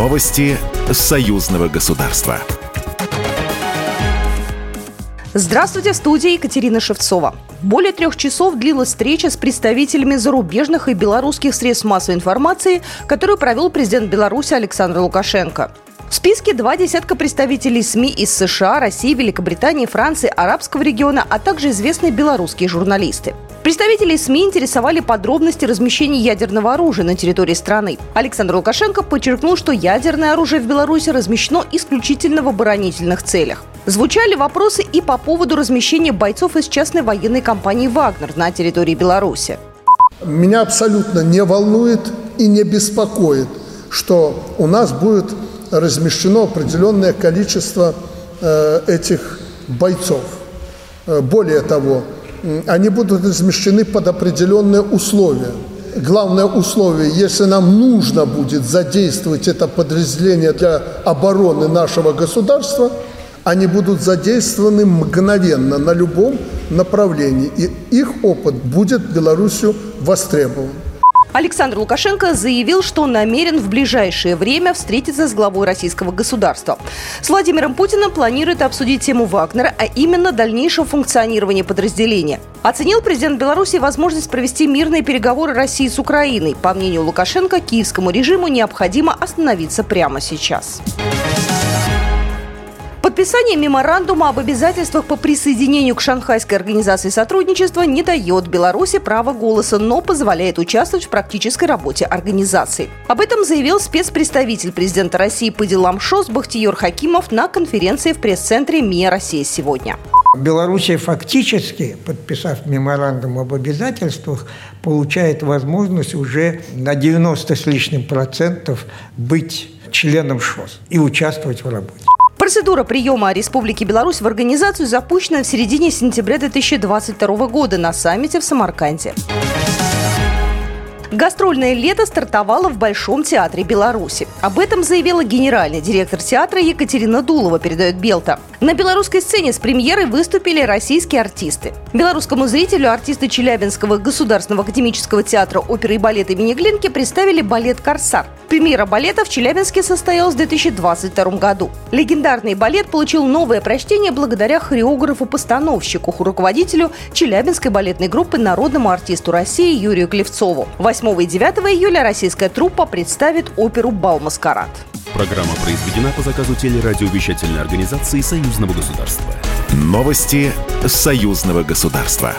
Новости союзного государства. Здравствуйте, в студии Екатерина Шевцова. Более трех часов длилась встреча с представителями зарубежных и белорусских средств массовой информации, которую провел президент Беларуси Александр Лукашенко. В списке два десятка представителей СМИ из США, России, Великобритании, Франции, арабского региона, а также известные белорусские журналисты. Представители СМИ интересовали подробности размещения ядерного оружия на территории страны. Александр Лукашенко подчеркнул, что ядерное оружие в Беларуси размещено исключительно в оборонительных целях. Звучали вопросы и по поводу размещения бойцов из частной военной компании «Вагнер» на территории Беларуси. Меня абсолютно не волнует и не беспокоит, что у нас будет размещено определенное количество э, этих бойцов. Э, более того, они будут размещены под определенные условия. Главное условие, если нам нужно будет задействовать это подразделение для обороны нашего государства, они будут задействованы мгновенно на любом направлении, и их опыт будет Беларусью востребован. Александр Лукашенко заявил, что намерен в ближайшее время встретиться с главой российского государства. С Владимиром Путиным планирует обсудить тему Вагнера, а именно дальнейшее функционирование подразделения. Оценил президент Беларуси возможность провести мирные переговоры России с Украиной. По мнению Лукашенко, киевскому режиму необходимо остановиться прямо сейчас. Подписание меморандума об обязательствах по присоединению к Шанхайской организации сотрудничества не дает Беларуси права голоса, но позволяет участвовать в практической работе организации. Об этом заявил спецпредставитель президента России по делам ШОС Бахтиер Хакимов на конференции в пресс-центре МИА «Россия сегодня». Белоруссия фактически, подписав меморандум об обязательствах, получает возможность уже на 90 с лишним процентов быть членом ШОС и участвовать в работе. Процедура приема Республики Беларусь в организацию запущена в середине сентября 2022 года на саммите в Самарканде. Гастрольное лето стартовало в Большом театре Беларуси. Об этом заявила генеральный директор театра Екатерина Дулова, передает Белта. На белорусской сцене с премьерой выступили российские артисты. Белорусскому зрителю артисты Челябинского государственного академического театра оперы и балета имени Глинки представили балет «Корсар». Премьера балета в Челябинске состоялась в 2022 году. Легендарный балет получил новое прочтение благодаря хореографу-постановщику, руководителю Челябинской балетной группы народному артисту России Юрию Клевцову. 8 и 9 июля российская труппа представит оперу «Бал-маскарад». Программа произведена по заказу телерадиовещательной организации Союзного государства. Новости Союзного государства.